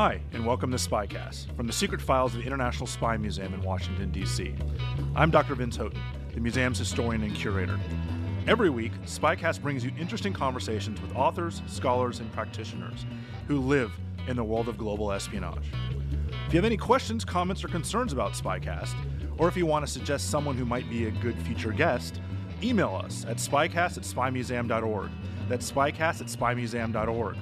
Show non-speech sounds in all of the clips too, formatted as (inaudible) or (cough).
Hi, and welcome to Spycast from the secret files of the International Spy Museum in Washington, D.C. I'm Dr. Vince Houghton, the museum's historian and curator. Every week, Spycast brings you interesting conversations with authors, scholars, and practitioners who live in the world of global espionage. If you have any questions, comments, or concerns about Spycast, or if you want to suggest someone who might be a good future guest, email us at spycast at spymuseum.org. That's spycast at spymuseum.org.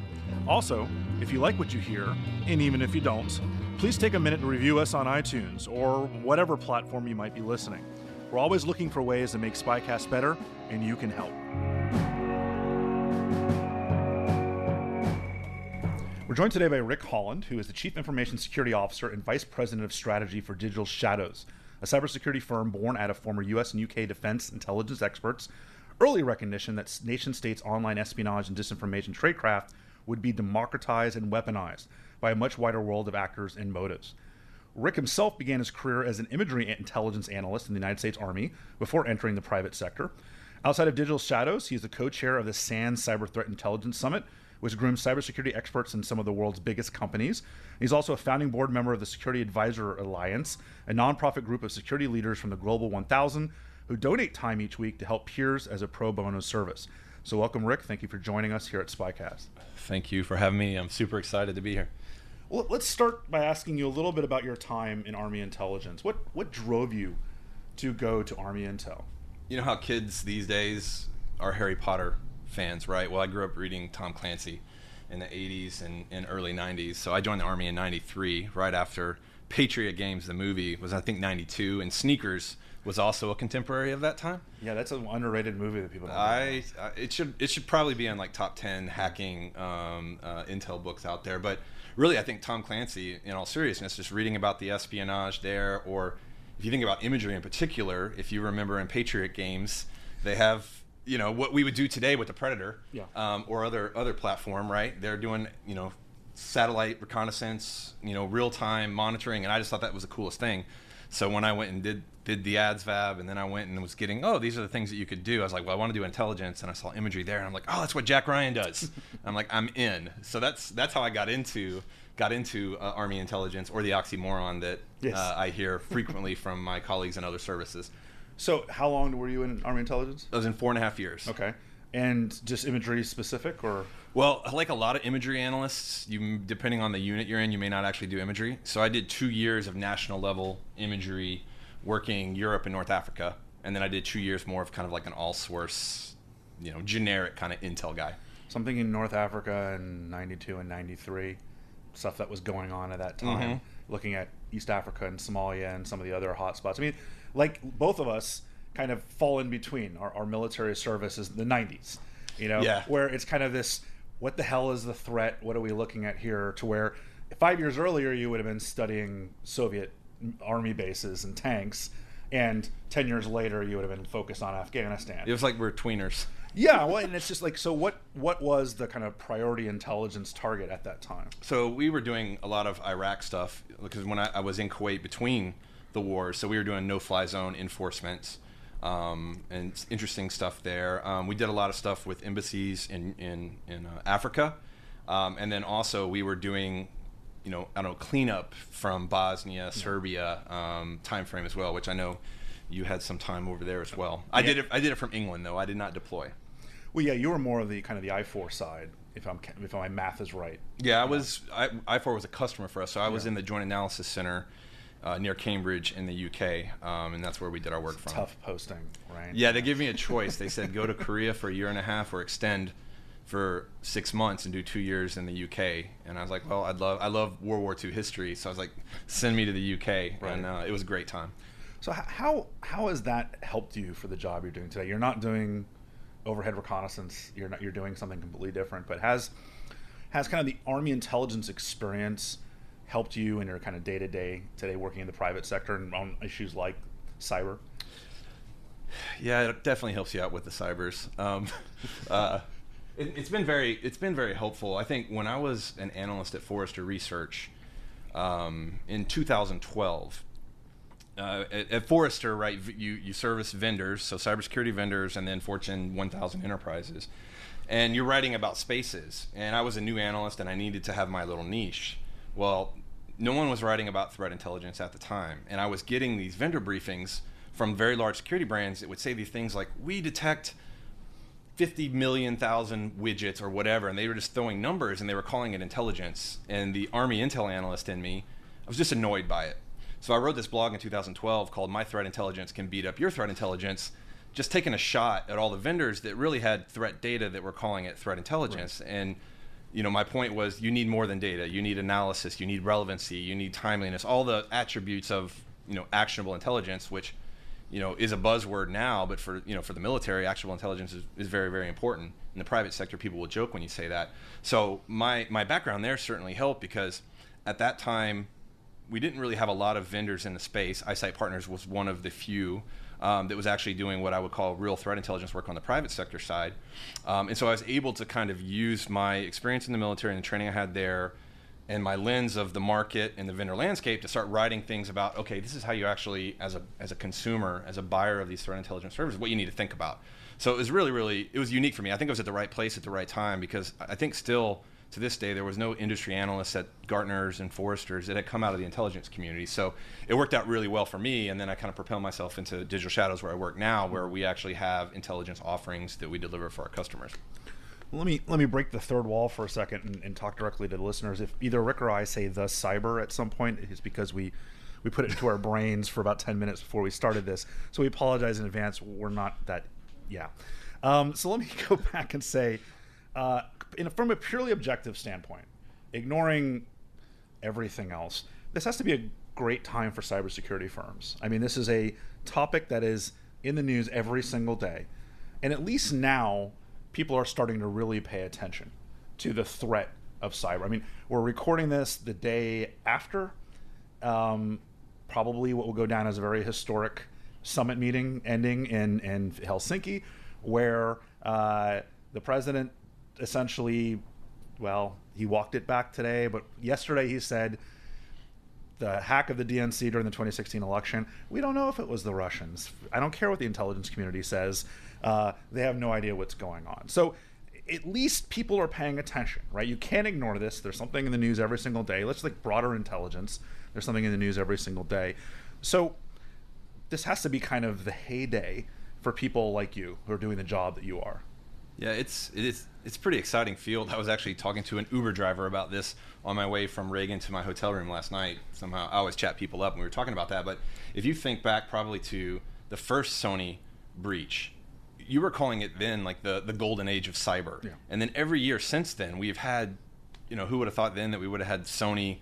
Also, if you like what you hear, and even if you don't, please take a minute to review us on iTunes or whatever platform you might be listening. We're always looking for ways to make Spycast better, and you can help. We're joined today by Rick Holland, who is the Chief Information Security Officer and Vice President of Strategy for Digital Shadows, a cybersecurity firm born out of former US and UK defense intelligence experts' early recognition that nation states' online espionage and disinformation tradecraft would be democratized and weaponized by a much wider world of actors and motives. Rick himself began his career as an imagery intelligence analyst in the United States Army before entering the private sector. Outside of Digital Shadows, he is the co chair of the SANS Cyber Threat Intelligence Summit, which grooms cybersecurity experts in some of the world's biggest companies. He's also a founding board member of the Security Advisor Alliance, a nonprofit group of security leaders from the Global 1000 who donate time each week to help peers as a pro bono service. So, welcome, Rick. Thank you for joining us here at Spycast. Thank you for having me. I'm super excited to be here. Well, let's start by asking you a little bit about your time in Army intelligence. What what drove you to go to Army Intel? You know how kids these days are Harry Potter fans, right? Well, I grew up reading Tom Clancy in the 80s and, and early 90s. So I joined the Army in 93, right after Patriot Games, the movie, was I think 92, and Sneakers was also a contemporary of that time. Yeah, that's an underrated movie that people. Don't I, I it should it should probably be in like top ten hacking um, uh, intel books out there. But really, I think Tom Clancy, in all seriousness, just reading about the espionage there, or if you think about imagery in particular, if you remember in Patriot games, they have you know what we would do today with the Predator, Yeah. um, or other other platform, right? They're doing you know satellite reconnaissance, you know real time monitoring, and I just thought that was the coolest thing. So when I went and did did the ASVAB, and then I went and was getting, oh, these are the things that you could do. I was like, well, I want to do intelligence, and I saw imagery there, and I'm like, oh, that's what Jack Ryan does. (laughs) I'm like, I'm in. So that's that's how I got into got into uh, Army intelligence, or the oxymoron that Yes. uh, I hear frequently (laughs) from my colleagues in other services. So, how long were you in Army intelligence? I was in four and a half years. Okay, and just imagery specific, or Well, like a lot of imagery analysts, you depending on the unit you're in, you may not actually do imagery. So I did two years of national level imagery, working Europe and North Africa, and then I did two years more of kind of like an all source, you know, generic kind of intel guy. something in North Africa in '92 and '93, stuff that was going on at that time. Mhm. Looking at East Africa and Somalia and some of the other hotspots. I mean, like both of us kind of fall in between. Our, our military service is the '90s, you know, Yeah. where it's kind of this: what the hell is the threat? What are we looking at here? To where five years earlier you would have been studying Soviet army bases and tanks. And ten years later, you would have been focused on Afghanistan. It was like we're tweeners. Yeah, well, and it's just like so. What what was the kind of priority intelligence target at that time? So we were doing a lot of Iraq stuff because when I, I was in Kuwait between the wars, so we were doing no-fly zone enforcement um, and interesting stuff there. Um, we did a lot of stuff with embassies in in in uh, Africa, um, and then also we were doing, you know, I don't know, cleanup from Bosnia, Serbia um, time frame as well, which I know you had some time over there as well. I did it. I did it from England though. I did not deploy. Well, yeah, you were more of the kind of the IFOR side, if I'm if my math is right. Yeah, I was. I, IFOR was a customer for us, so I was Yeah. in the Joint Analysis Center uh, near Cambridge in the UK, um, and that's where we did our work from. Tough posting, right? Yeah, they gave me a choice. They said go to Korea for a year and a half or extend for six months and do two years in the UK. And I was like, well, I'd love I love World War II history, so I was like, send me to the UK, Right. and uh, it was a great time. So how how has that helped you for the job you're doing today? You're not doing overhead reconnaissance. You're not. You're doing something completely different. But has has kind of the Army intelligence experience helped you in your kind of day to day today working in the private sector and on issues like cyber? Yeah, it definitely helps you out with the cybers. Um, (laughs) uh, it, it's been very it's been very helpful. I think when I was an analyst at Forrester Research um, in 2012. Uh, at, at Forrester, right, you, you service vendors, so cybersecurity vendors, and then Fortune 1000 enterprises. And you're writing about spaces. And I was a new analyst and I needed to have my little niche. Well, no one was writing about threat intelligence at the time. And I was getting these vendor briefings from very large security brands that would say these things like, we detect 50 million thousand widgets or whatever. And they were just throwing numbers and they were calling it intelligence. And the Army Intel analyst in me, I was just annoyed by it. So I wrote this blog in 2012 called My Threat Intelligence Can Beat Up Your Threat Intelligence, just taking a shot at all the vendors that really had threat data that were calling it threat intelligence. And you know, my point was you need more than data. You need analysis, you need relevancy, you need timeliness, all the attributes of, you know, actionable intelligence, which, you know, is a buzzword now, but for, you know, for the military, actionable intelligence is, is very, very important. In the private sector, people will joke when you say that. So my, my background there certainly helped because at that time, we didn't really have a lot of vendors in the space. iSIGHT Partners was one of the few um, that was actually doing what I would call real threat intelligence work on the private sector side. Um, and so I was able to kind of use my experience in the military and the training I had there and my lens of the market and the vendor landscape to start writing things about okay this is how you actually as a as a consumer as a buyer of these threat intelligence services what you need to think about so it was really really it was unique for me i think i was at the right place at the right time because i think still to this day there was no industry analysts at gartners and forresters that had come out of the intelligence community so it worked out really well for me and then i kind of propelled myself into digital shadows where i work now where we actually have intelligence offerings that we deliver for our customers Let me let me break the third wall for a second and, and talk directly to the listeners. If either Rick or I say the cyber at some point, it's because we we put it into our brains for about ten minutes before we started this. So we apologize in advance. We're not that, yeah. Um, so let me (laughs) go back and say, uh, in, from a purely objective standpoint, ignoring everything else, this has to be a great time for cybersecurity firms. I mean, this is a topic that is in the news every single day. And at least now, people are starting to really pay attention to the threat of cyber. I mean, we're recording this the day after um, probably what will go down as a very historic summit meeting ending in, in Helsinki, where uh, the president essentially, well, he walked it back today, but yesterday he said the hack of the DNC during the 2016 election, we don't know if it was the Russians. I don't care what the intelligence community says. Uh, they have no idea what's going on. So at least people are paying attention, right? You can't ignore this. There's something in the news every single day. Let's like broader intelligence. There's something in the news every single day. So this has to be kind of the heyday for people like you who are doing the job that you are. Yeah, it's it is it's a pretty exciting field. I was actually talking to an Uber driver about this on my way from Reagan to my hotel room last night. Somehow I always chat people up and we were talking about that. But if you think back probably to the first Sony breach, you were calling it then like the the golden age of cyber. Yeah. And then every year since then we've had you know, who would have thought then that we would have had Sony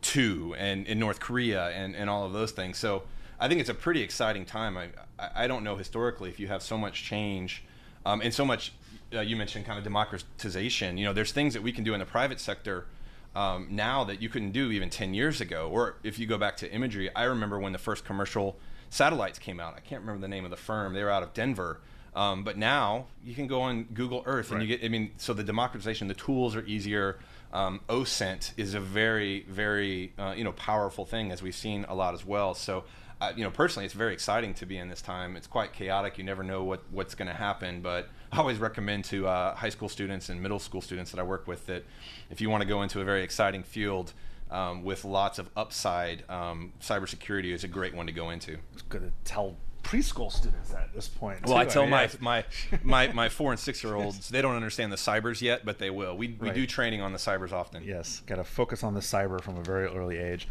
2 and in North Korea and, and all of those things. So I think it's a pretty exciting time. I, I I don't know historically if you have so much change um, and so much, uh, you mentioned kind of democratization. You know, there's things that we can do in the private sector um, now that you couldn't do even 10 years ago. Or if you go back to imagery, I remember when the first commercial satellites came out. I can't remember the name of the firm. They were out of Denver. Um, but now you can go on Google Earth and you get, I mean, so the democratization, the tools are easier. Um, OSINT is a very, very, uh, you know, powerful thing as we've seen a lot as well. So, uh, you know, personally, it's very exciting to be in this time. It's quite chaotic. You never know what, what's going to happen. But I always recommend to uh, high school students and middle school students that I work with that if you want to go into a very exciting field um, with lots of upside, um, cybersecurity is a great one to go into. It's good to tell preschool students that at this point. Well, I too. tell mean, my, yeah. my (laughs) my my four and six year olds they don't understand the cybers yet, but they will. We, we Right. do training on the cybers often. Yes, got to focus on the cyber from a very early age.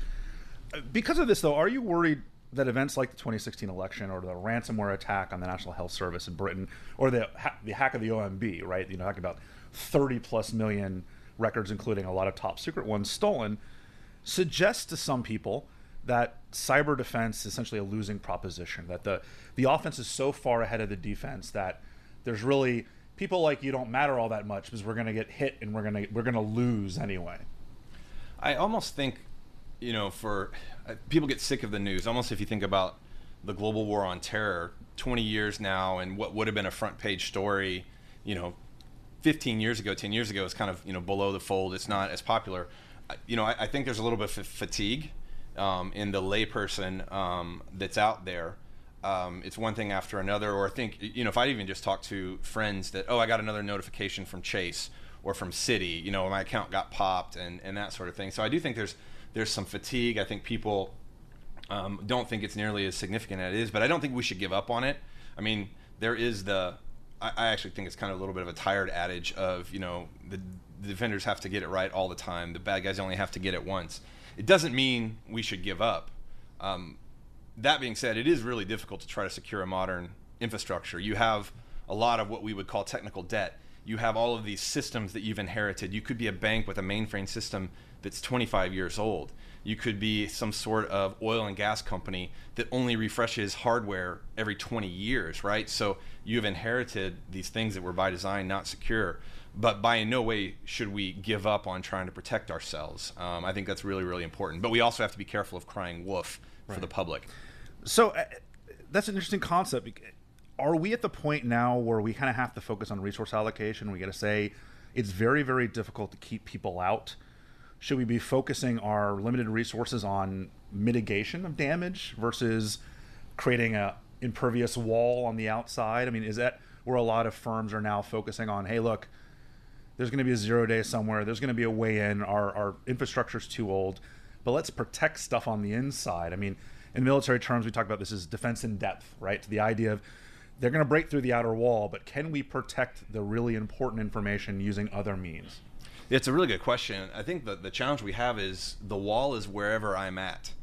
Because of this, though, are you worried that events like the 2016 election or the ransomware attack on the National Health Service in Britain or the ha- the hack of the OMB, right? You know, talking about 30 plus million records, including a lot of top secret ones stolen, suggests to some people that cyber defense is essentially a losing proposition. That the the offense is so far ahead of the defense that there's really people like you don't matter all that much because we're going to get hit and we're going to we're going to lose anyway. I almost think, you know, for uh, people get sick of the news. Almost if you think about the global war on terror, 20 years now, and what would have been a front page story, you know, 15 years ago, 10 years ago, is kind of you know below the fold. It's not as popular. You know, I, I think there's a little bit of fatigue um, in the layperson um, that's out there. Um, it's one thing after another, or I think you know if I even just talk to friends that oh I got another notification from Chase or from Citi, you know my account got popped and and that sort of thing. So I do think there's there's some fatigue. I think people um, don't think it's nearly as significant as it is, but I don't think we should give up on it. I mean there is the I, I actually think it's kind of a little bit of a tired adage of you know the, the defenders have to get it right all the time. The bad guys only have to get it once. It doesn't mean we should give up. Um, that being said, it is really difficult to try to secure a modern infrastructure. You have a lot of what we would call technical debt. You have all of these systems that you've inherited. You could be a bank with a mainframe system that's 25 years old. You could be some sort of oil and gas company that only refreshes hardware every 20 years, right? So you've inherited these things that were by design not secure. But by in no way should we give up on trying to protect ourselves. Um, I think that's really, really important. But we also have to be careful of crying wolf right. for the public. So uh, that's an interesting concept. Are we at the point now where we kind of have to focus on resource allocation? We got to say it's very, very difficult to keep people out. Should we be focusing our limited resources on mitigation of damage versus creating a impervious wall on the outside? I mean, is that where a lot of firms are now focusing on? Hey, look, there's going to be a zero day somewhere. There's going to be a way in. Our our infrastructure's too old, but let's protect stuff on the inside. I mean, in military terms, we talk about this as defense in depth, right? The idea of they're going to break through the outer wall, but can we protect the really important information using other means? It's a really good question. I think the, the challenge we have is the wall is wherever I'm at,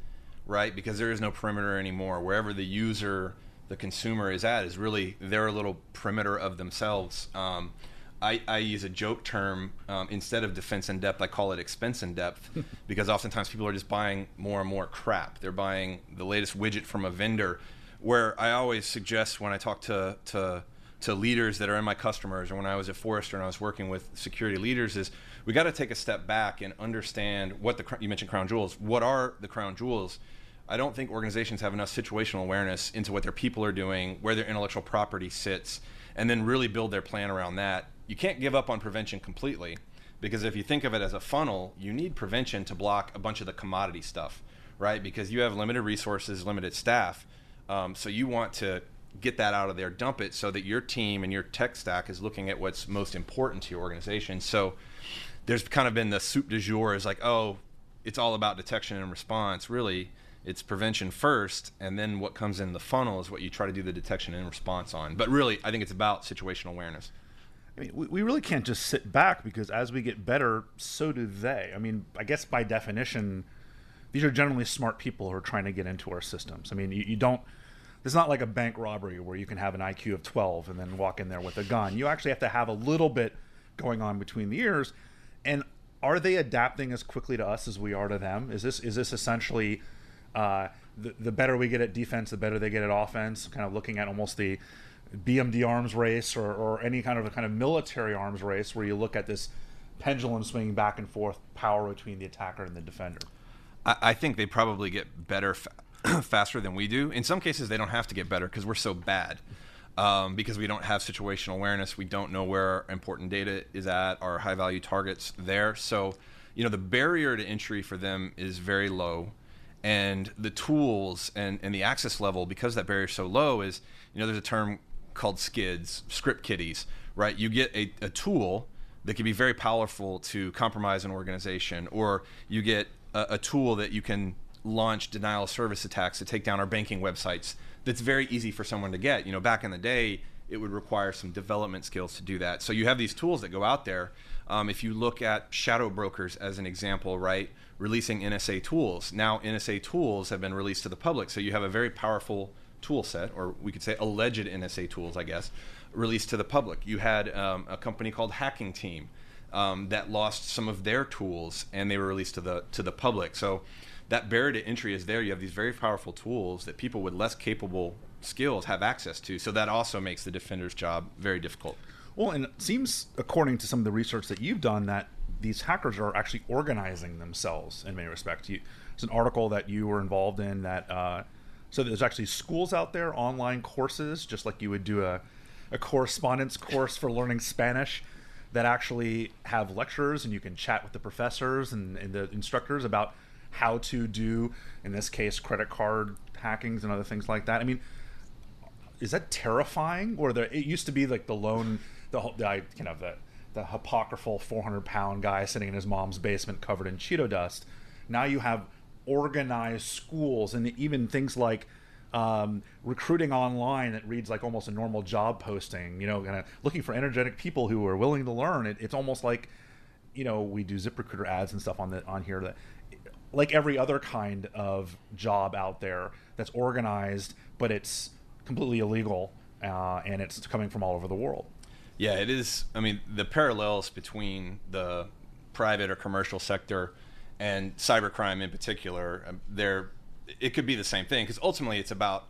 right? Because there is no perimeter anymore. Wherever the user, the consumer is at, is really their little perimeter of themselves. Um, I, I, use a joke term um, instead of defense in depth. I call it expense in depth (laughs) because oftentimes people are just buying more and more crap. They're buying the latest widget from a vendor. Where I always suggest when I talk to to to leaders that are in my customers, or when I was at Forrester and I was working with security leaders, is we got to take a step back and understand what the you mentioned crown jewels. What are the crown jewels? I don't think organizations have enough situational awareness into what their people are doing, where their intellectual property sits, and then really build their plan around that you can't give up on prevention completely because if you think of it as a funnel, you need prevention to block a bunch of the commodity stuff, right? Because you have limited resources, limited staff. Um, so you want to get that out of there, dump it so that your team and your tech stack is looking at what's most important to your organization. So there's kind of been the soup du jour is like, oh, it's all about detection and response. Really, it's prevention first, and then what comes in the funnel is what you try to do the detection and response on. But really, I think it's about situational awareness. I mean, we, really can't just sit back because as we get better, so do they. I mean, I guess by definition, these are generally smart people who are trying to get into our systems. I mean, you, you don't. It's not like a bank robbery where you can have an IQ of 12 and then walk in there with a gun. You actually have to have a little bit going on between the ears. And are they adapting as quickly to us as we are to them? Is this is this essentially uh, the, the better we get at defense, the better they get at offense? Kind of looking at almost the BMD arms race or, or any kind of a kind of military arms race where you look at this pendulum swinging back and forth power between the attacker and the defender. I, I think they probably get better fa- (clears throat) faster than we do. In some cases, they don't have to get better because we're so bad. Um, because we don't have situational awareness, we don't know where important data is at, our high value targets there. So, you know, the barrier to entry for them is very low and the tools and, and the access level because that barrier is so low is you know there's a term called skids, script kiddies, right? You get a, a tool that can be very powerful to compromise an organization, or you get a, a tool that you can launch denial of service attacks to take down our banking websites. That's very easy for someone to get. You know, back in the day, it would require some development skills to do that. So you have these tools that go out there. Um, if you look at shadow brokers as an example, right, releasing NSA tools. Now NSA tools have been released to the public, so you have a very powerful tool set, or we could say alleged NSA tools, I guess, released to the public. You had um, a company called Hacking Team um, that lost some of their tools, and they were released to the to the public. So that barrier to entry is there. You have these very powerful tools that people with less capable skills have access to. So that also makes the defender's job very difficult. Well, and it seems, according to some of the research that you've done, that these hackers are actually organizing themselves in many respects. You, it's an article that you were involved in that. Uh, so there's actually schools out there, online courses, just like you would do a, a correspondence course for learning Spanish, that actually have lectures and you can chat with the professors and, and the instructors about how to do, in this case, credit card hackings and other things like that. I mean, is that terrifying? Or the, it used to be like the lone, the, whole, the you know the the apocryphal 400 pound guy sitting in his mom's basement covered in Cheeto dust. Now you have organized schools and even things like um, recruiting online that reads like almost a normal job posting. You know, kind of looking for energetic people who are willing to learn. It, it's almost like, you know, we do ZipRecruiter ads and stuff on the on here that, like every other kind of job out there that's organized, but it's completely illegal uh, and it's coming from all over the world. Yeah, it is. I mean, the parallels between the private or commercial sector and cybercrime in particular, um, there it could be the same thing because ultimately it's about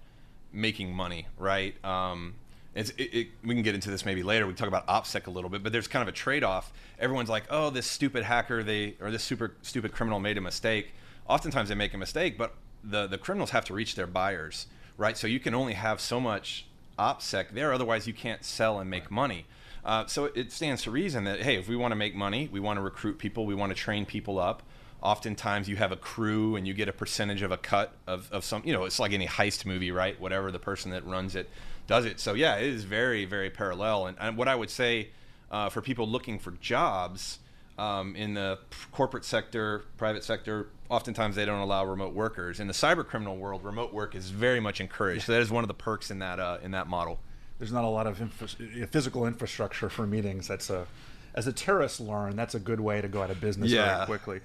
making money, right? Um, it, it, we can get into this maybe later. We can talk about OPSEC a little bit, but there's kind of a trade-off. Everyone's like, "Oh, this stupid hacker, they or this super stupid criminal made a mistake." Oftentimes they make a mistake, but the the criminals have to reach their buyers, right? So you can only have so much OPSEC there, otherwise you can't sell and make money. Uh, so it stands to reason that hey, if we want to make money, we want to recruit people, we want to train people up. Oftentimes, you have a crew and you get a percentage of a cut of, of some. You know, it's like any heist movie, right? Whatever the person that runs it does it. So yeah, it is very very parallel. And, and what I would say uh, for people looking for jobs um, in the corporate sector, private sector, oftentimes they don't allow remote workers. In the cyber criminal world, remote work is very much encouraged. So that is one of the perks in that uh, in that model there's not a lot of infra- physical infrastructure for meetings. That's a as a terrorist learn, that's a good way to go out of business yeah. very quickly.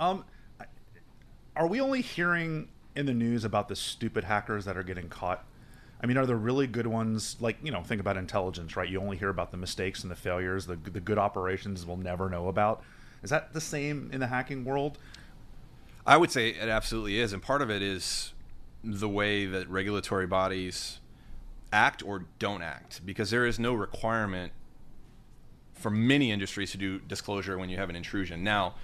Um, are we only hearing in the news about the stupid hackers that are getting caught? I mean, are there really good ones? Like, you know, think about intelligence, right? You only hear about the mistakes and the failures, the, the good operations we'll never know about. Is that the same in the hacking world? I would say it absolutely is. And part of it is the way that regulatory bodies act or don't act because there is no requirement for many industries to do disclosure when you have an intrusion. Now,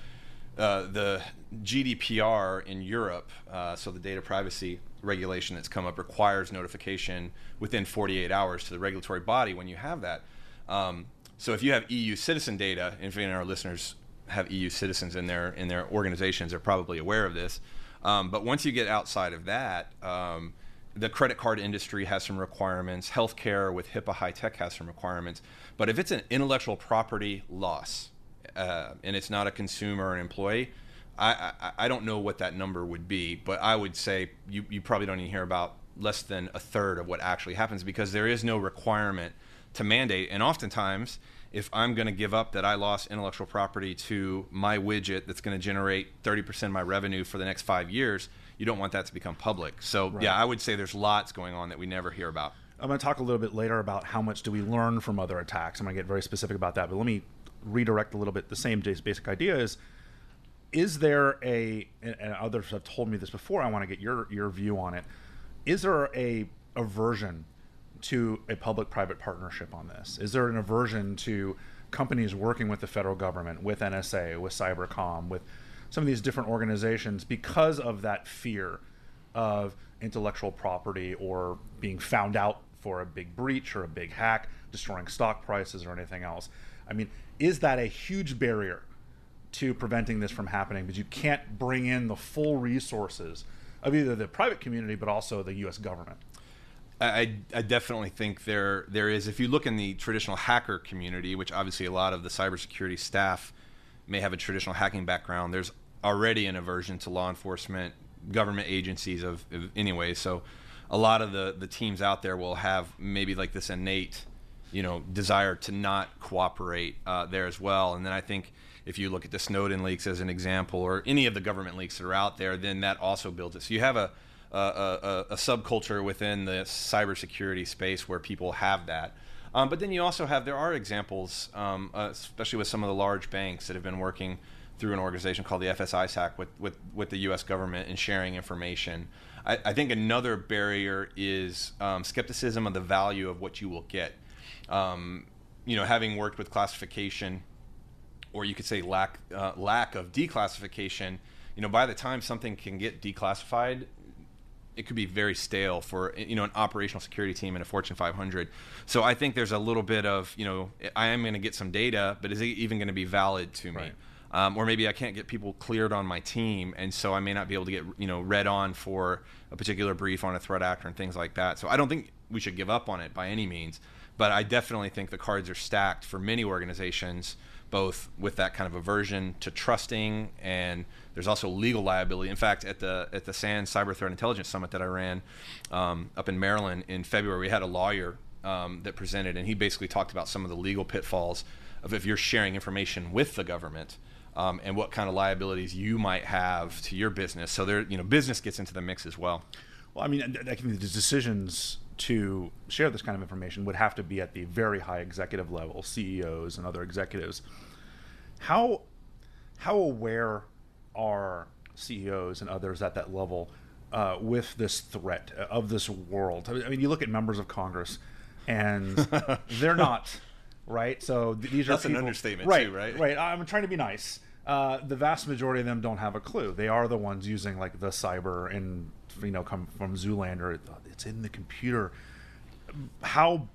uh, the GDPR in Europe, uh, so the data privacy regulation that's come up, requires notification within 48 hours to the regulatory body when you have that. Um, so if you have EU citizen data, if any of our listeners have EU citizens in their in their organizations, they're probably aware of this. Um, but once you get outside of that, um, the credit card industry has some requirements. Healthcare with HIPAA HITECH has some requirements. But if it's an intellectual property loss uh, and it's not a consumer or an employee, I, I, I, don't know what that number would be. But I would say you, you probably don't even hear about less than a third of what actually happens because there is no requirement to mandate. And oftentimes, if I'm going to give up that I lost intellectual property to my widget that's going to generate 30% of my revenue for the next five years, you don't want that to become public. So right. yeah, I would say there's lots going on that we never hear about. I'm going to talk a little bit later about how much do we learn from other attacks. I'm going to get very specific about that, but let me redirect a little bit. The same basic idea is: is there a and others have told me this before. I want to get your your view on it. Is there a aversion to a public-private partnership on this? Is there an aversion to companies working with the federal government, with NSA, with Cybercom, with some of these different organizations because of that fear of intellectual property or being found out for a big breach or a big hack, destroying stock prices or anything else. I mean, is that a huge barrier to preventing this from happening? Because you can't bring in the full resources of either the private community but also the U.S. government. I, I, definitely think there there is. If you look in the traditional hacker community, which obviously a lot of the cybersecurity staff may have a traditional hacking background, there's already an aversion to law enforcement, government agencies of, of anyway. So a lot of the the teams out there will have maybe like this innate, you know, desire to not cooperate uh, there as well. And then I think if you look at the Snowden leaks as an example, or any of the government leaks that are out there, then that also builds it. So you have a a, a, a subculture within the cybersecurity space where people have that. Um, but then you also have there are examples, um, uh, especially with some of the large banks that have been working through an organization called the FS-ISAC with, with, with the U.S. government and sharing information. I, think another barrier is um, skepticism of the value of what you will get. Um, you know, having worked with classification, or you could say lack uh, lack of declassification. You know, by the time something can get declassified, it could be very stale for you know an operational security team in a Fortune 500. So I think there's a little bit of you know I am going to get some data, but is it even going to be valid to me? Right. Um, or maybe I can't get people cleared on my team, and so I may not be able to get you know read on for a particular brief on a threat actor and things like that. So I don't think we should give up on it by any means, but I definitely think the cards are stacked for many organizations both with that kind of aversion to trusting and there's also legal liability. In fact, at the at the SANS Cyber Threat Intelligence Summit that I ran um, up in Maryland in February, we had a lawyer um, that presented, and he basically talked about some of the legal pitfalls of if you're sharing information with the government. Um, and what kind of liabilities you might have to your business. So there, you know, business gets into the mix as well. Well, I mean, I think the decisions to share this kind of information would have to be at the very high executive level, CEOs and other executives. How how aware are CEOs and others at that level uh, with this threat of this world? I mean, you look at members of Congress, and (laughs) they're not right. So these are that's people, an understatement, right? Too, right? Right. I'm trying to be nice. Uh, the vast majority of them don't have a clue. They are the ones using like the cyber and you know come from Zoolander. It's in the computer. How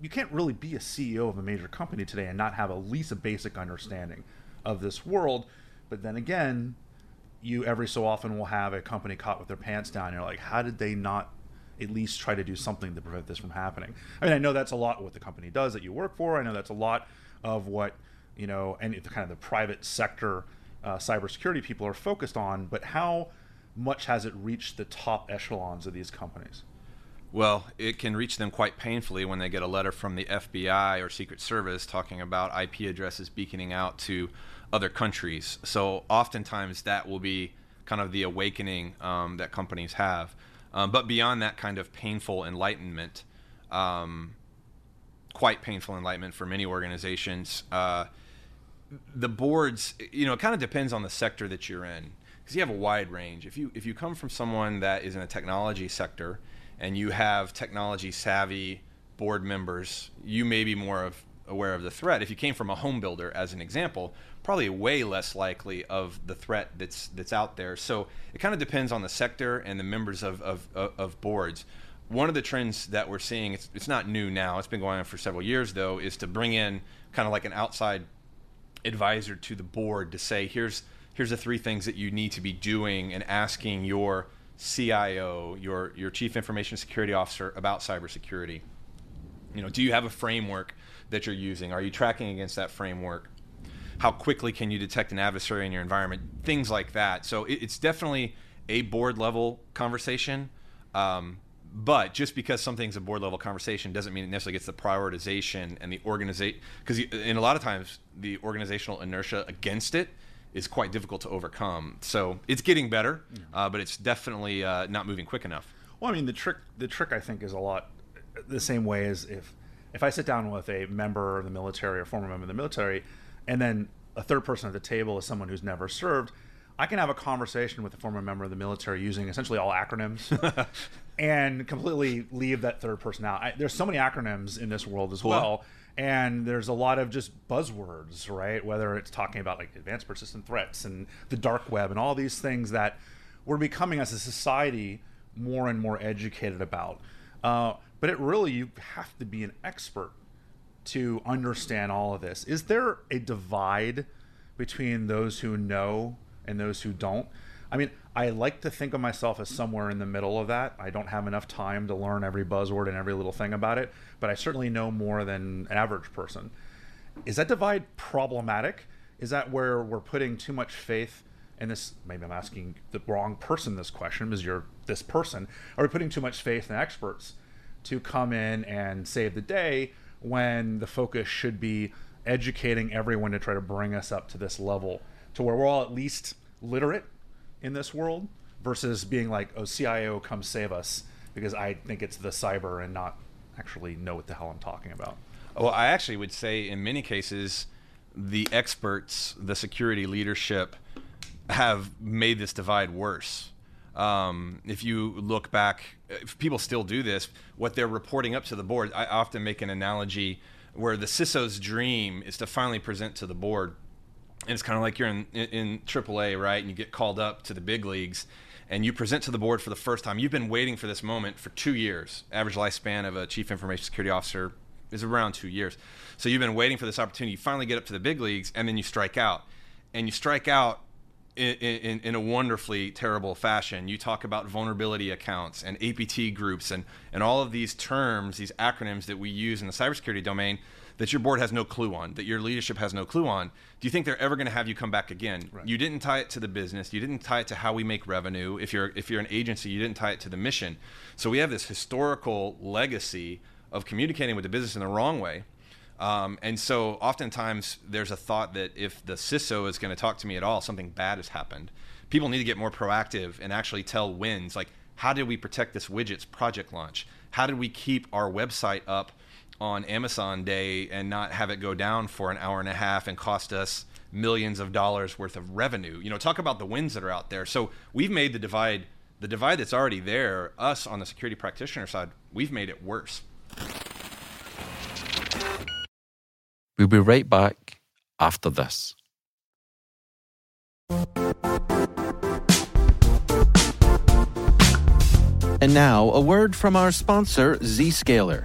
you can't really be a CEO of a major company today and not have at least a basic understanding of this world. But then again, you every so often will have a company caught with their pants down. You're like, how did they not at least try to do something to prevent this from happening? I mean, I know that's a lot what the company does that you work for. I know that's a lot of what you know, and kind of the private sector uh, cybersecurity people are focused on. But how much has it reached the top echelons of these companies? Well, it can reach them quite painfully when they get a letter from the FBI or Secret Service talking about IP addresses beaconing out to other countries. So oftentimes that will be kind of the awakening um, that companies have. Um, but beyond that kind of painful enlightenment, um, quite painful enlightenment for many organizations, uh, the boards, you know, it kind of depends on the sector that you're in because you have a wide range. If you if you come from someone that is in a technology sector and you have technology savvy board members, you may be more of aware of the threat. If you came from a home builder, as an example, probably way less likely of the threat that's that's out there. So it kind of depends on the sector and the members of, of, of boards. One of the trends that we're seeing, it's, it's not new now, it's been going on for several years though, is to bring in kind of like an outside advisor to the board to say, here's here's the three things that you need to be doing and asking your CIO, your your chief information security officer about cybersecurity. You know, do you have a framework that you're using? Are you tracking against that framework? How quickly can you detect an adversary in your environment? Things like that. So it, it's definitely a board level conversation. Um, but just because something's a board level conversation doesn't mean it necessarily gets the prioritization and the organization because in a lot of times the organizational inertia against it is quite difficult to overcome. So it's getting better, uh, but it's definitely uh, not moving quick enough. Well, I mean, the trick the trick I think is a lot the same way as if if I sit down with a member of the military or former member of the military, and then a third person at the table is someone who's never served. I can have a conversation with a former member of the military using essentially all acronyms (laughs) and completely leave that third person out. I, there's so many acronyms in this world as cool. well and there's a lot of just buzzwords, right? Whether it's talking about like advanced persistent threats and the dark web and all these things that we're becoming as a society more and more educated about. Uh, but it really you have to be an expert to understand all of this. Is there a divide between those who know and those who don't? I mean, I like to think of myself as somewhere in the middle of that. I don't have enough time to learn every buzzword and every little thing about it, but I certainly know more than an average person. Is that divide problematic? Is that where we're putting too much faith and this maybe I'm asking the wrong person this question because you're this person. Are we putting too much faith in experts to come in and save the day when the focus should be educating everyone to try to bring us up to this level to where we're all at least literate in this world versus being like, oh, CIO, come save us because I think it's the cyber and not actually know what the hell I'm talking about. Well, I actually would say in many cases, the experts, the security leadership, have made this divide worse. Um, if you look back, if people still do this, what they're reporting up to the board, I often make an analogy where the CISO's dream is to finally present to the board. And it's kind of like you're in, in, in AAA, right? And you get called up to the big leagues and you present to the board for the first time. You've been waiting for this moment for two years. Average lifespan of a chief information security officer is around two years. So you've been waiting for this opportunity. You finally get up to the big leagues, and then you strike out. And you strike out in, in, in, a wonderfully terrible fashion. You talk about vulnerability accounts and APT groups and, and all of these terms, these acronyms that we use in the cybersecurity domain that your board has no clue on, that your leadership has no clue on. Do you think they're ever going to have you come back again? Right. You didn't tie it to the business. You didn't tie it to how we make revenue. If you're if you're an agency, you didn't tie it to the mission. So we have this historical legacy of communicating with the business in the wrong way. Um, and so oftentimes there's a thought that if the CISO is going to talk to me at all, something bad has happened. People need to get more proactive and actually tell wins. Like, how did we protect this widget's project launch? How did we keep our website up on Amazon Day and not have it go down for an hour and a half and cost us millions of dollars worth of revenue? You know, talk about the wins that are out there. So we've made the divide, the divide that's already there, us on the security practitioner side, we've made it worse. We'll be right back after this. And now, a word from our sponsor, Zscaler,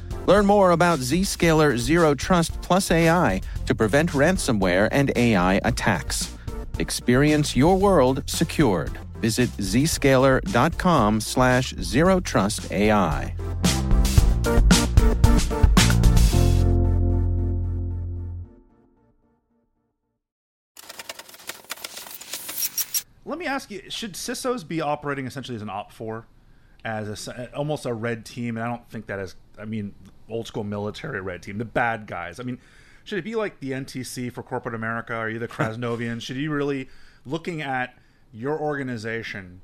Learn more about Zscaler Zero Trust Plus AI to prevent ransomware and AI attacks. Experience your world secured. Visit zscaler.com slash zero trust AI. Let me ask you: Should CISOs be operating essentially as an OPFOR, as a, almost a red team? And I don't think that is. I mean, old school military red team, the bad guys. I mean, should it be like the NTC for corporate America? Are you the Krasnovian? (laughs) should you really looking at your organization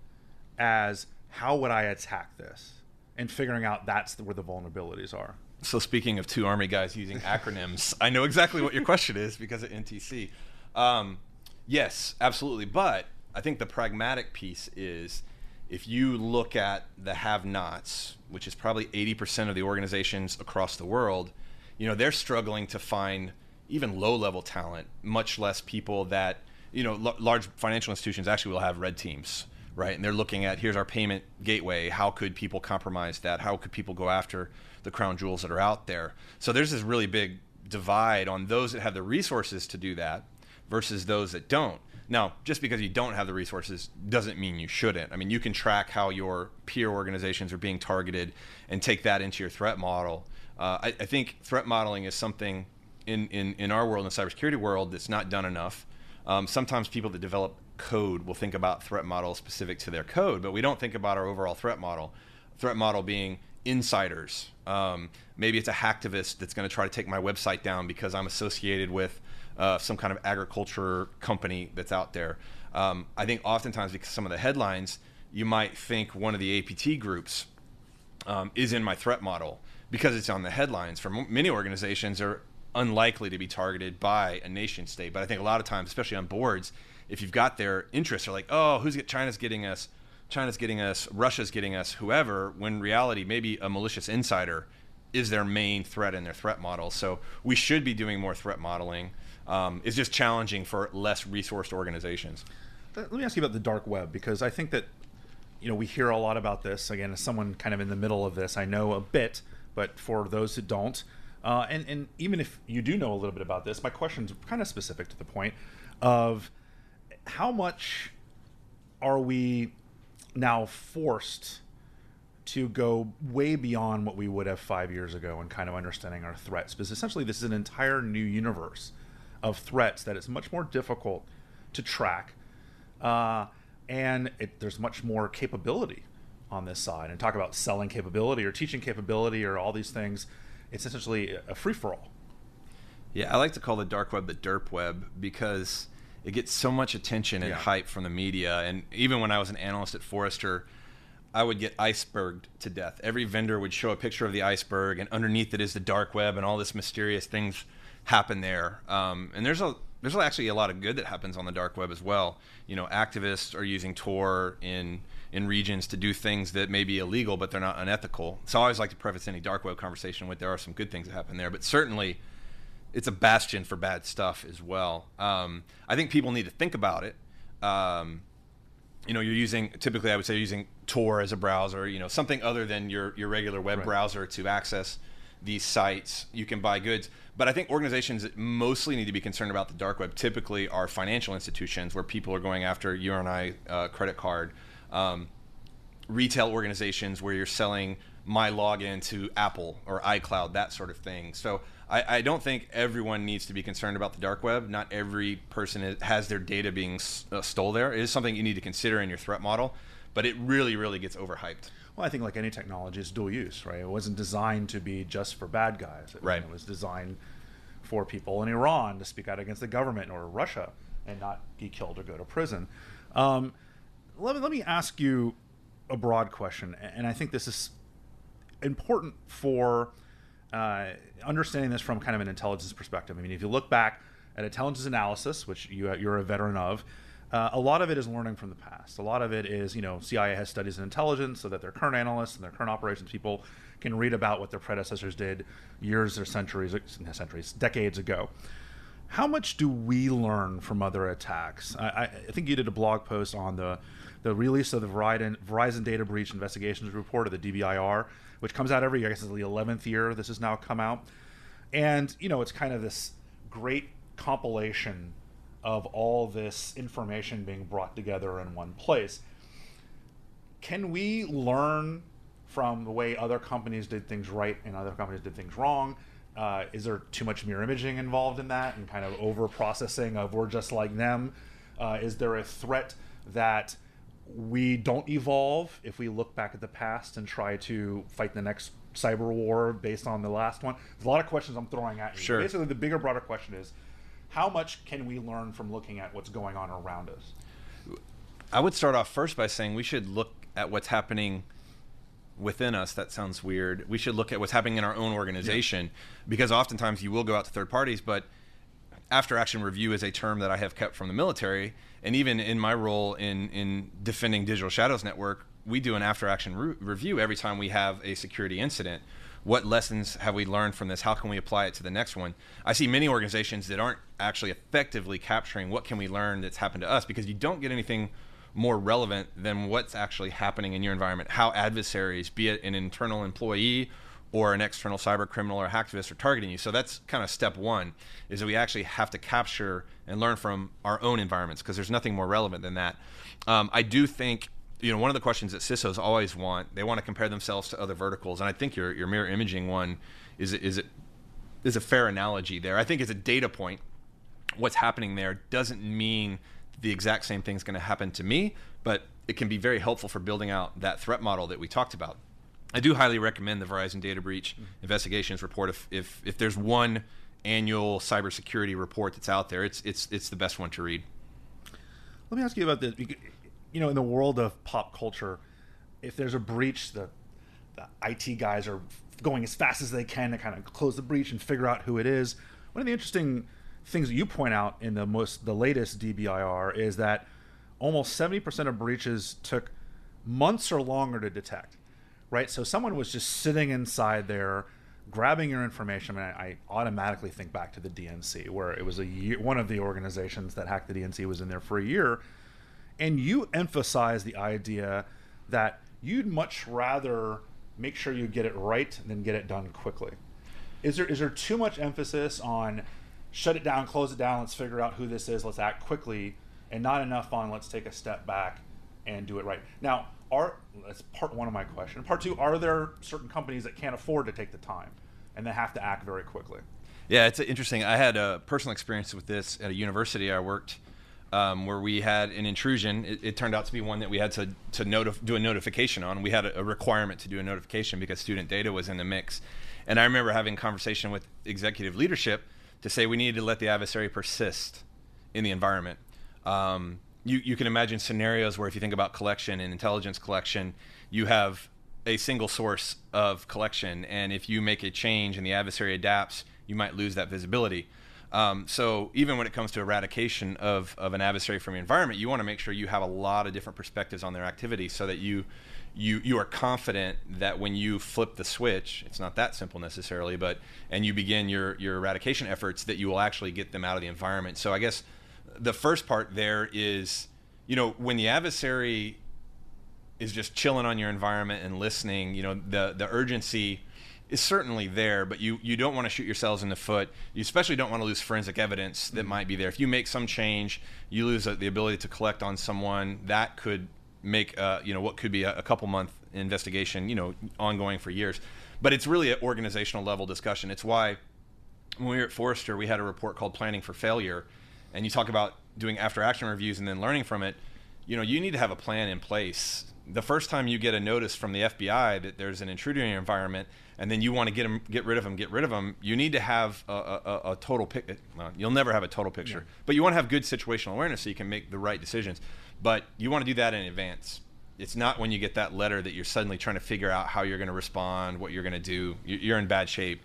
as how would I attack this, and figuring out that's where the vulnerabilities are? So speaking of two army guys using acronyms, (laughs) I know exactly what your question is because of NTC. Um, yes, absolutely, but I think the pragmatic piece is if you look at the have-nots, which is probably 80% of the organizations across the world, you know, they're struggling to find even low-level talent, much less people that, you know, l- large financial institutions actually will have red teams, right? And they're looking at here's our payment gateway, how could people compromise that? How could people go after the crown jewels that are out there? So there's this really big divide on those that have the resources to do that versus those that don't. Now, just because you don't have the resources doesn't mean you shouldn't. I mean, you can track how your peer organizations are being targeted and take that into your threat model. Uh, I, I, think threat modeling is something in, in, in our world, in the cybersecurity world, that's not done enough. Um, sometimes people that develop code will think about threat models specific to their code, but we don't think about our overall threat model. Threat model being insiders. Um, maybe it's a hacktivist that's going to try to take my website down because I'm associated with uh, some kind of agriculture company that's out there. Um, I think oftentimes because some of the headlines, you might think one of the APT groups um, is in my threat model because it's on the headlines. For m- many organizations, are unlikely to be targeted by a nation state. But I think a lot of times, especially on boards, if you've got their interests, are like, oh, who's get, China's getting us, China's getting us, Russia's getting us, whoever. When reality, maybe a malicious insider is their main threat in their threat model. So we should be doing more threat modeling um, is just challenging for less resourced organizations. Let me ask you about the dark web because I think that you know, we hear a lot about this. Again, as someone kind of in the middle of this, I know a bit, but for those who don't, uh, and and even if you do know a little bit about this, my question's kind of specific to the point of how much are we now forced to go way beyond what we would have five years ago and kind of understanding our threats because essentially this is an entire new universe of threats that it's much more difficult to track uh, and it, there's much more capability on this side and talk about selling capability or teaching capability or all these things it's essentially a free-for-all yeah i like to call the dark web the derp web because it gets so much attention and Yeah. hype from the media and even when i was an analyst at forrester I would get iceberged to death. Every vendor would show a picture of the iceberg, and underneath it is the dark web, and all this mysterious things happen there. Um, and there's a there's actually a lot of good that happens on the dark web as well. You know, activists are using Tor in in regions to do things that may be illegal, but they're not unethical. So I always like to preface any dark web conversation with there are some good things that happen there, but certainly it's a bastion for bad stuff as well. Um, I think people need to think about it. Um, you know, you're using typically I would say using Tor as a browser, you know, something other than your your regular web Right. browser to access these sites. You can buy goods, but I think organizations that mostly need to be concerned about the dark web typically are financial institutions where people are going after your and I uh, credit card. Um, retail organizations where you're selling my login to Apple or iCloud, that sort of thing. So I, I don't think everyone needs to be concerned about the dark web. Not every person has their data being s- uh, stole there. It is something you need to consider in your threat model, but it really, really gets overhyped. Well, I think like any technology, it's dual use, right? It wasn't designed to be just for bad guys. It, Right. It was designed for people in Iran to speak out against the government or Russia and not be killed or go to prison. Um, let, me, let me ask you a broad question, and I think this is important for uh, understanding this from kind of an intelligence perspective. I mean, if you look back at intelligence analysis, which you, you're a veteran of, uh, a lot of it is learning from the past. A lot of it is, you know, CIA has studies in intelligence so that their current analysts and their current operations people can read about what their predecessors did years or centuries, centuries, decades ago. How much do we learn from other attacks? I, I, think you did a blog post on the the release of the Verizon, Verizon Data Breach Investigations Report, or the DBIR, which comes out every year. I guess it's the 11th year this has now come out. And, you know, it's kind of this great compilation of all this information being brought together in one place. Can we learn from the way other companies did things right and other companies did things wrong? Uh, is there too much mirror imaging involved in that and kind of over processing of we're just like them? Uh, is there a threat that we don't evolve if we look back at the past and try to fight the next cyber war based on the last one? There's a lot of questions I'm throwing at you. Sure. Basically, the bigger, broader question is how much can we learn from looking at what's going on around us? I would start off first by saying we should look at what's happening within us. That sounds weird. We should look at what's happening in our own organization because oftentimes you will go out to third parties, but after action review is a term that I have kept from the military. And even in my role in, in defending Digital Shadows Network, we do an after action re- review every time we have a security incident. What lessons have we learned from this? How can we apply it to the next one? I see many organizations that aren't actually effectively capturing what can we learn that's happened to us because you don't get anything more relevant than what's actually happening in your environment. How adversaries, be it an internal employee or an external cyber criminal or hacktivist are targeting you. So that's kind of step one is that we actually have to capture and learn from our own environments because there's nothing more relevant than that. Um, I do think you know one of the questions that CISOs always want they want to compare themselves to other verticals, and I think your your mirror imaging one is is it is a fair analogy there. I think it's a data point. What's happening there doesn't mean the exact same thing is going to happen to me, but it can be very helpful for building out that threat model that we talked about. I do highly recommend the Verizon Data Breach mm-hmm. Investigations Report. If, if, if there's one annual cybersecurity report that's out there, it's, it's, it's the best one to read. Let me ask you about this. You know, in the world of pop culture, if there's a breach, the, the IT guys are going as fast as they can to kind of close the breach and figure out who it is. One of the interesting things that you point out in the most the latest DBIR is that almost 70% of breaches took months or longer to detect. Right? So someone was just sitting inside there grabbing your information. I, mean, I automatically think back to the DNC, where it was a year, one of the organizations that hacked the DNC was in there for a year and you emphasize the idea that you'd much rather make sure you get it right than get it done quickly. Is there is there too much emphasis on shut it down, close it down, let's figure out who this is, let's act quickly, and not enough on let's take a step back and do it right. Now, are that's part one of my question. Part two, are there certain companies that can't afford to take the time and they have to act very quickly? Yeah, it's interesting. I had a personal experience with this at a university I worked, um, where we had an intrusion. It, it, turned out to be one that we had to to notif- do a notification on. We had a, a, requirement to do a notification because student data was in the mix. And I remember having a conversation with executive leadership to say we needed to let the adversary persist in the environment. Um, you, you can imagine scenarios where if you think about collection and intelligence collection, you have a single source of collection, and if you make a change and the adversary adapts, you might lose that visibility. Um, so even when it comes to eradication of, of an adversary from your environment, you want to make sure you have a lot of different perspectives on their activity so that you you you are confident that when you flip the switch, it's not that simple necessarily, but and you begin your your eradication efforts, that you will actually get them out of the environment. So I guess the first part there is, you know, when the adversary is just chilling on your environment and listening, you know, the the urgency is certainly there, but you you don't want to shoot yourselves in the foot. You especially don't want to lose forensic evidence that might be there. If you make some change, you lose the ability to collect on someone that could make uh, you know what could be a, a couple month investigation, you know, ongoing for years. But it's really an organizational level discussion. It's why when we were at Forrester, we had a report called Planning for Failure, and you talk about doing after action reviews and then learning from it, you know, you need to have a plan in place. The first time you get a notice from the FBI that there's an intruder in your environment, and then you want to get them, get rid of them, get rid of them, you need to have a, a, a total picture. Well, you'll never have a total picture, yeah. but you want to have good situational awareness so you can make the right decisions. But you want to do that in advance. It's not when you get that letter that you're suddenly trying to figure out how you're going to respond, what you're going to do. You're in bad shape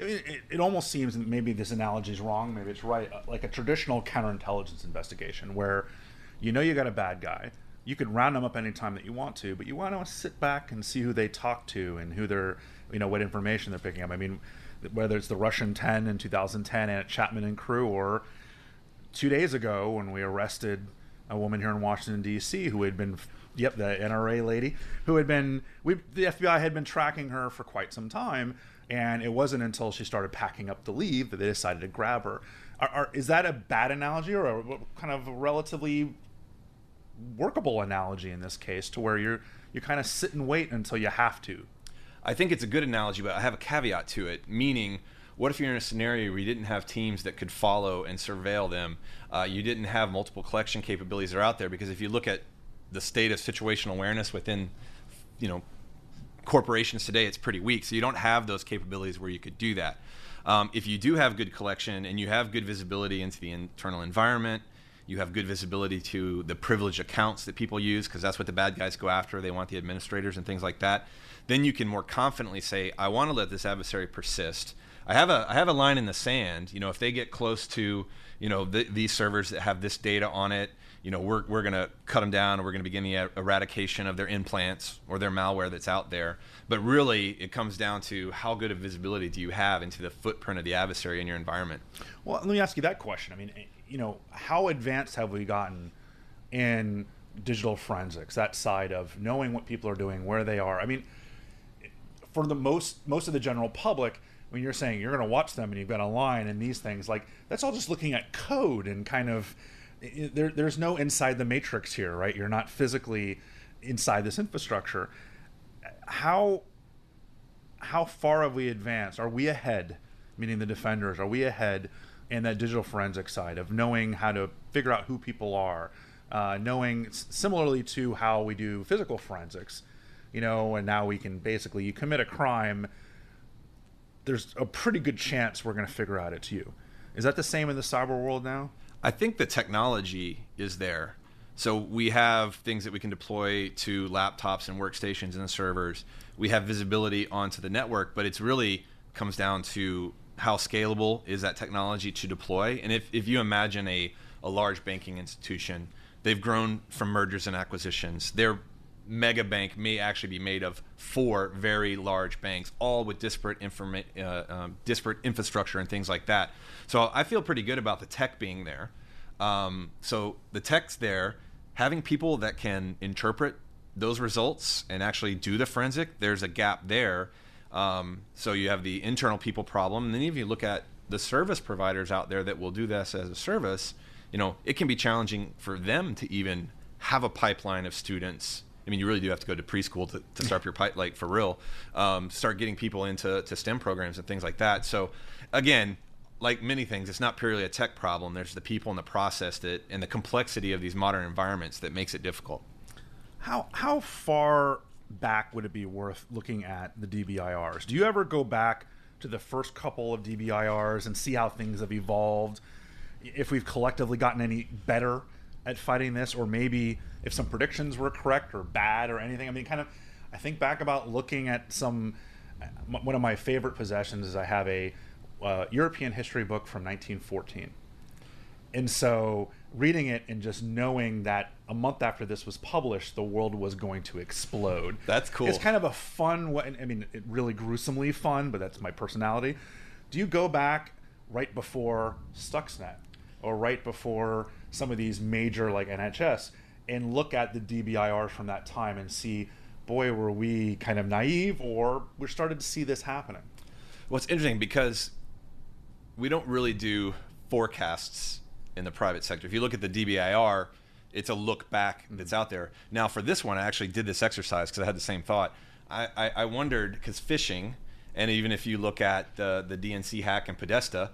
it, it, it, almost seems that maybe this analogy is wrong maybe it's right uh, like a traditional counterintelligence investigation where you know you got a bad guy you could round them up anytime that you want to but you want to sit back and see who they talk to and who they're you know what information they're picking up i mean whether it's the russian 10 in 2010 and chapman and crew or two days ago when we arrested a woman here in washington d.c who had been yep the nra lady who had been we the fbi had been tracking her for quite some time and it wasn't until she started packing up to leave that they decided to grab her. Are, are, is that a bad analogy or a kind of a relatively workable analogy in this case, to where you're you kind of sit and wait until you have to? I think it's a good analogy, but I have a caveat to it, meaning what if you're in a scenario where you didn't have teams that could follow and surveil them? Uh, you didn't have multiple collection capabilities that are out there because if you look at the state of situational awareness within, you know, corporations today, it's pretty weak. So you don't have those capabilities where you could do that. Um, if you do have good collection and you have good visibility into the internal environment, you have good visibility to the privileged accounts that people use because that's what the bad guys go after. They want the administrators and things like that. Then you can more confidently say, I want to let this adversary persist. I have a I have a line in the sand. You know, if they get close to you know the, these servers that have this data on it, you know, we're, we're going to cut them down and we're going to begin the er, eradication of their implants or their malware that's out there. But really, it comes down to how good of visibility do you have into the footprint of the adversary in your environment? Well, let me ask you that question. I mean, eh, you know, how advanced have we gotten in digital forensics, that side of knowing what people are doing, where they are? I mean, for the most most of the general public, when you're saying you're going to watch them and you've got a line and these things, like that's all just looking at code and kind of there, there's no inside the matrix here, right? You're not physically inside this infrastructure. How how far have we advanced? Are we ahead, meaning the defenders? Are we ahead in that digital forensic side of knowing how to figure out who people are, uh, knowing similarly to how we do physical forensics, you know, and now we can basically you commit a crime. There's a pretty good chance we're going to figure out it's you. Is that the same in the cyber world now? I think the technology is there. So we have things that we can deploy to laptops and workstations and the servers. We have visibility onto the network, but it's really comes down to how scalable is that technology to deploy. And if, if you imagine a, a large banking institution, they've grown from mergers and acquisitions. They're mega bank may actually be made of four very large banks, all with disparate informa- uh, um, disparate infrastructure and things like that. So I feel pretty good about the tech being there. Um, so the tech's there, having people that can interpret those results and actually do the forensic, there's a gap there. Um, so you have the internal people problem, and then if you look at the service providers out there that will do this as a service, you know, it can be challenging for them to even have a pipeline of students. I mean, you really do have to go to preschool to, to start your pipe, like for real, um, start getting people into to STEM programs and things like that. So, again, like many things, it's not purely a tech problem. There's the people and the process that, and the complexity of these modern environments that makes it difficult. How how far back would it be worth looking at the DBIRs? Do you ever go back to the first couple of DBIRs and see how things have evolved? If we've collectively gotten any better at fighting this, or maybe if some predictions were correct or bad or anything. I mean, kind of, I think back about looking at some. One of my favorite possessions is I have a uh, European history book from 1914. And so reading it and just knowing that a month after this was published, the world was going to explode. That's cool. It's kind of a fun way. I mean, it really gruesomely fun, but that's my personality. Do you go back right before Stuxnet or right before some of these major like NHS and look at the DBIRs from that time and see, boy, were we kind of naive or we started to see this happening? Well, it's interesting because we don't really do forecasts in the private sector. If you look at the DBIR, it's a look back mm-hmm. that's out there. Now, for this one, I actually did this exercise because I had the same thought. I, I, I wondered because phishing, and even if you look at the the DNC hack and Podesta,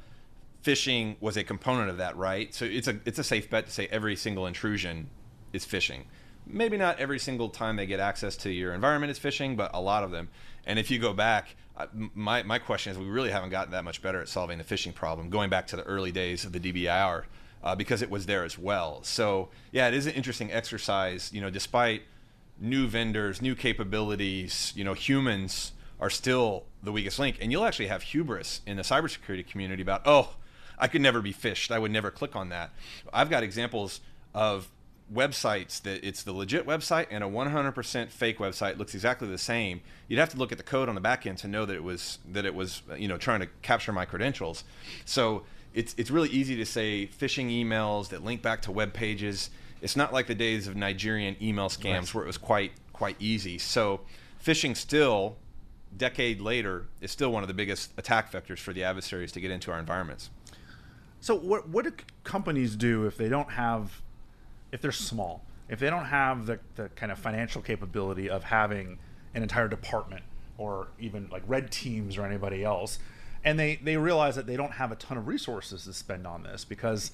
phishing was a component of that, right? So it's a it's a safe bet to say every single intrusion is phishing. Maybe not every single time they get access to your environment is phishing, but a lot of them. And if you go back, my my question is, we really haven't gotten that much better at solving the phishing problem. Going back to the early days of the DBIR, uh, because it was there as well. So yeah, it is an interesting exercise. You know, despite new vendors, new capabilities, you know, humans are still the weakest link, and you'll actually have hubris in the cybersecurity community about, oh, I could never be phished. I would never click on that. I've got examples of websites that it's the legit website and a 100% fake website looks exactly the same you'd have to look at the code on the back end to know that it was that it was you know trying to capture my credentials so it's it's really easy to say phishing emails that link back to web pages it's not like the days of nigerian email scams right. where it was quite quite easy so phishing still decade later is still one of the biggest attack vectors for the adversaries to get into our environments so what what do companies do if they don't have if they're small, if they don't have the, the kind of financial capability of having an entire department or even like red teams or anybody else, and they, they realize that they don't have a ton of resources to spend on this because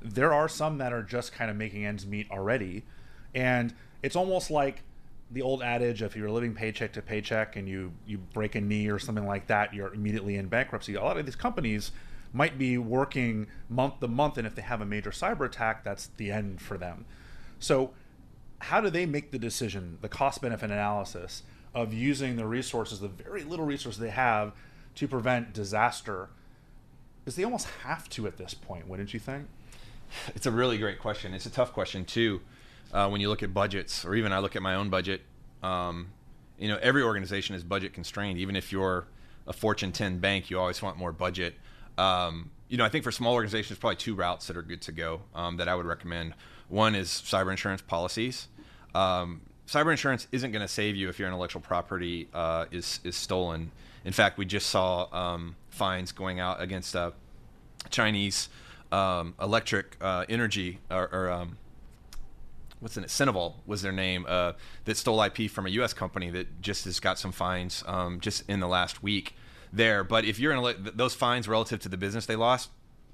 there are some that are just kind of making ends meet already. And it's almost like the old adage if you're living paycheck to paycheck and you, you break a knee or something like that, you're immediately in bankruptcy. A lot of these companies might be working month to month, and if they have a major cyber attack, that's the end for them. So, how do they make the decision, the cost benefit analysis of using the resources, the very little resources they have, to prevent disaster? Because they almost have to at this point, wouldn't you think? It's a really great question. It's a tough question too. Uh, when you look at budgets, or even I look at my own budget, um, you know, every organization is budget constrained. Even if you're a Fortune 10 bank, you always want more budget. Um, you know, I think for small organizations, probably two routes that are good to go um, that I would recommend. One is cyber insurance policies. Um, cyber insurance isn't going to save you if your intellectual property uh, is is stolen. In fact, we just saw um, fines going out against uh, Chinese um, electric uh, energy or, or um, what's in it? Sinovel was their name uh, that stole IP from a U.S. company that just has got some fines um, just in the last week there. But if you're in those fines relative to the business they lost,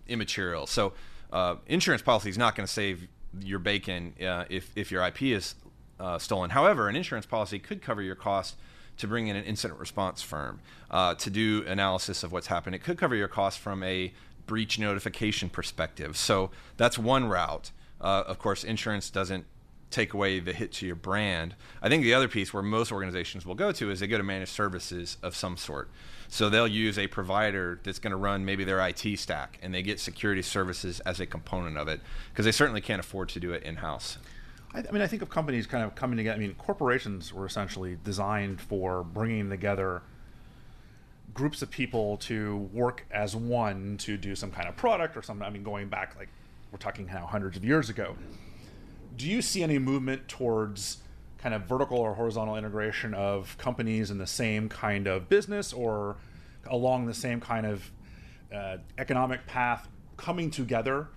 immaterial. So uh, insurance policy is not going to save your bacon uh, if if your IP is uh, stolen. However, an insurance policy could cover your cost to bring in an incident response firm uh, to do analysis of what's happened. It could cover your cost from a breach notification perspective. So that's one route. Uh, of course, insurance doesn't take away the hit to your brand. I think the other piece where most organizations will go to is they go to managed services of some sort. So they'll use a provider that's going to run maybe their IT stack, and they get security services as a component of it because they certainly can't afford to do it in house. I, I mean, I think of companies kind of coming together. I mean, corporations were essentially designed for bringing together groups of people to work as one to do some kind of product or something. I mean, going back like we're talking now hundreds of years ago. Do you see any movement towards kind of vertical or horizontal integration of companies in the same kind of business or along the same kind of uh, economic path coming together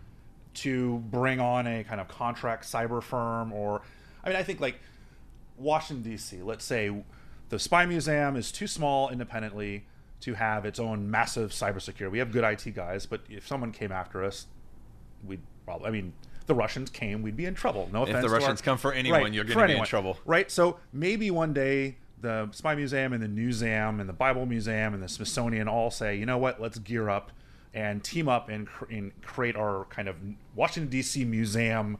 to bring on a kind of contract cyber firm or i mean i think like washington d.c let's say the spy museum is too small independently to have its own massive cybersecurity. We have good it guys but if someone came after us we'd probably i mean the Russians came, we'd be in trouble. No offense. If the Russians our- come for anyone, Right, you're going to be in trouble. Right. So maybe one day the Spy Museum and the Museum and the Bible Museum and the Smithsonian all say, you know what, let's gear up and team up and, cr- and create our kind of Washington D.C. museum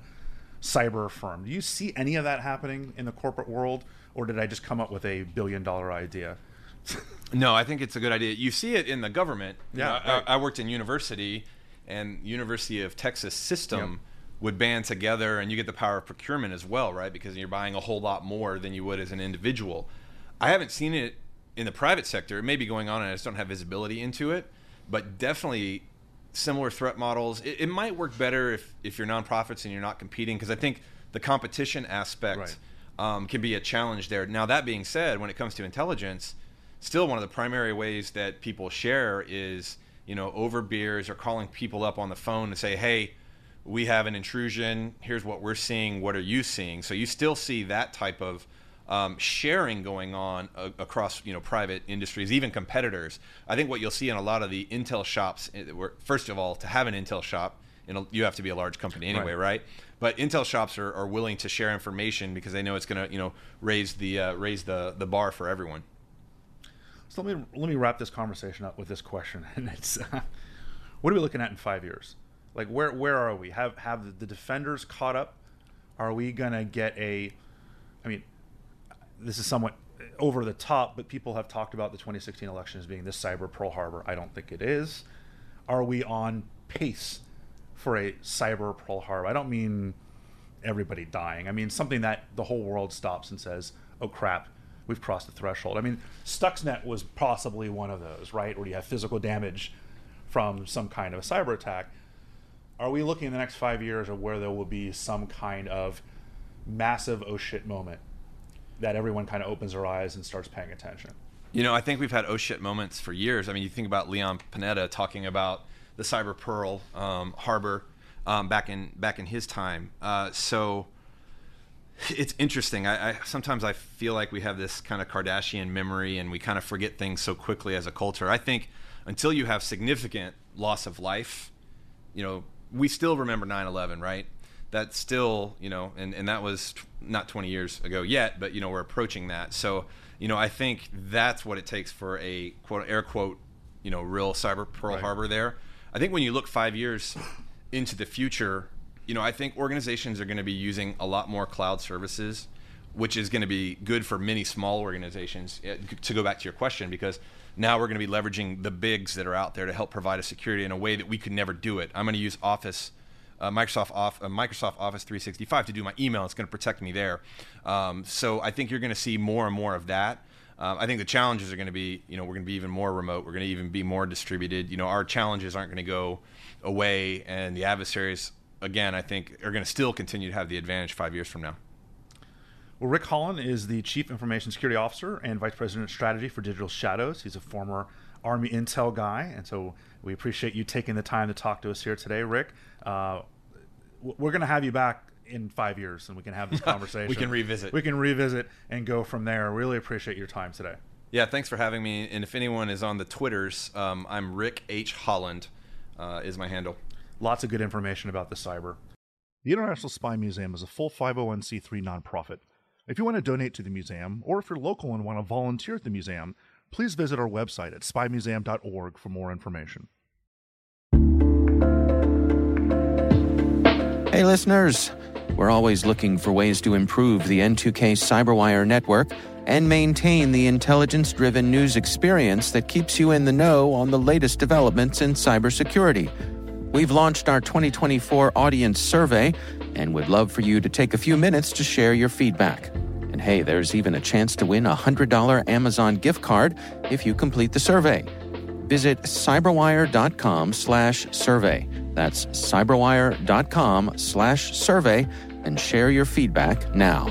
cyber firm. Do you see any of that happening in the corporate world, or did I just come up with a billion dollar idea? (laughs) No, I think it's a good idea. You see it in the government. You Yeah, know, right. I, worked in university, and University of Texas system would band together, and you get the power of procurement as well, right? Because you're buying a whole lot more than you would as an individual. I haven't seen it in the private sector. It may be going on, and I just don't have visibility into it. But definitely similar threat models. It, it might work better if if you're nonprofits and you're not competing, because I think the competition aspect Right. um, can be a challenge there. Now, that being said, when it comes to intelligence, still one of the primary ways that people share is, you know, over beers or calling people up on the phone and say, hey, we have an intrusion. Here's what we're seeing. What are you seeing? So you still see that type of um, sharing going on uh, across, you know, private industries, even competitors. I think what you'll see in a lot of the Intel shops, eh, first of all, to have an Intel shop, you know, you have to be a large company anyway, Right. right? But Intel shops are, are willing to share information because they know it's going to, you know, raise the uh, raise the the bar for everyone. So let me let me wrap this conversation up with this question, (laughs) and it's uh, what are we looking at in five years? Like where where are we? Have have the defenders caught up? Are we gonna get a? I mean, this is somewhat over the top, but people have talked about the 2016 election as being this cyber Pearl Harbor. I don't think it is. Are we on pace for a cyber Pearl Harbor? I don't mean everybody dying. I mean something that the whole world stops and says, "Oh crap, we've crossed the threshold." I mean, Stuxnet was possibly one of those, right, where you have physical damage from some kind of a cyber attack. Are we looking in the next five years of where there will be some kind of massive oh shit moment that everyone kind of opens their eyes and starts paying attention? You know, I think we've had oh shit moments for years. I mean, you think about Leon Panetta talking about the Cyber Pearl um, Harbor um, back in back in his time. Uh, so it's interesting. I, I sometimes I feel like we have this kind of Kardashian memory, and we kind of forget things so quickly as a culture. I think until you have significant loss of life, you know, we still remember 9/11, right? That's still, you know, and, and that was t- not 20 years ago yet, but you know, we're approaching that. So, you know, I think that's what it takes for a quote air quote, you know, real cyber Pearl Right. Harbor there. I think when you look 5 years into the future, you know, I think organizations are going to be using a lot more cloud services, which is going to be good for many small organizations. eh, To go back to your question, because now we're going to be leveraging the bigs that are out there to help provide a security in a way that we could never do it. I'm going to use Office. Uh, Microsoft off, uh, Microsoft Office 365 to do my email. It's going to protect me there. Um, so I think you're going to see more and more of that. Um, I think the challenges are going to be, you know, we're going to be even more remote. We're going to even be more distributed. You know, our challenges aren't going to go away, and the adversaries, again, I think, are going to still continue to have the advantage five years from now. Well, Rick Holland is the Chief Information Security Officer and Vice President of Strategy for Digital Shadows. He's a former Army Intel guy, and so we appreciate you taking the time to talk to us here today, Rick. Uh, we're going to have you back in five years, and we can have this (laughs) conversation. We can revisit. We can revisit and go from there. Really appreciate your time today. Yeah, thanks for having me. And if anyone is on the Twitters, um, I'm Rick H. Holland, uh, is my handle. Lots of good information about the cyber. The International Spy Museum is a full 501c3 nonprofit. If you want to donate to the museum, or if you're local and want to volunteer at the museum, please visit our website at spymuseum.org for more information. Hey, listeners. We're always looking for ways to improve the N2K Cyberwire network and maintain the intelligence driven news experience that keeps you in the know on the latest developments in cybersecurity. We've launched our 2024 audience survey and would love for you to take a few minutes to share your feedback. And hey, there's even a chance to win a $100 Amazon gift card if you complete the survey. Visit cyberwire.com slash survey. That's cyberwire.com slash survey and share your feedback now.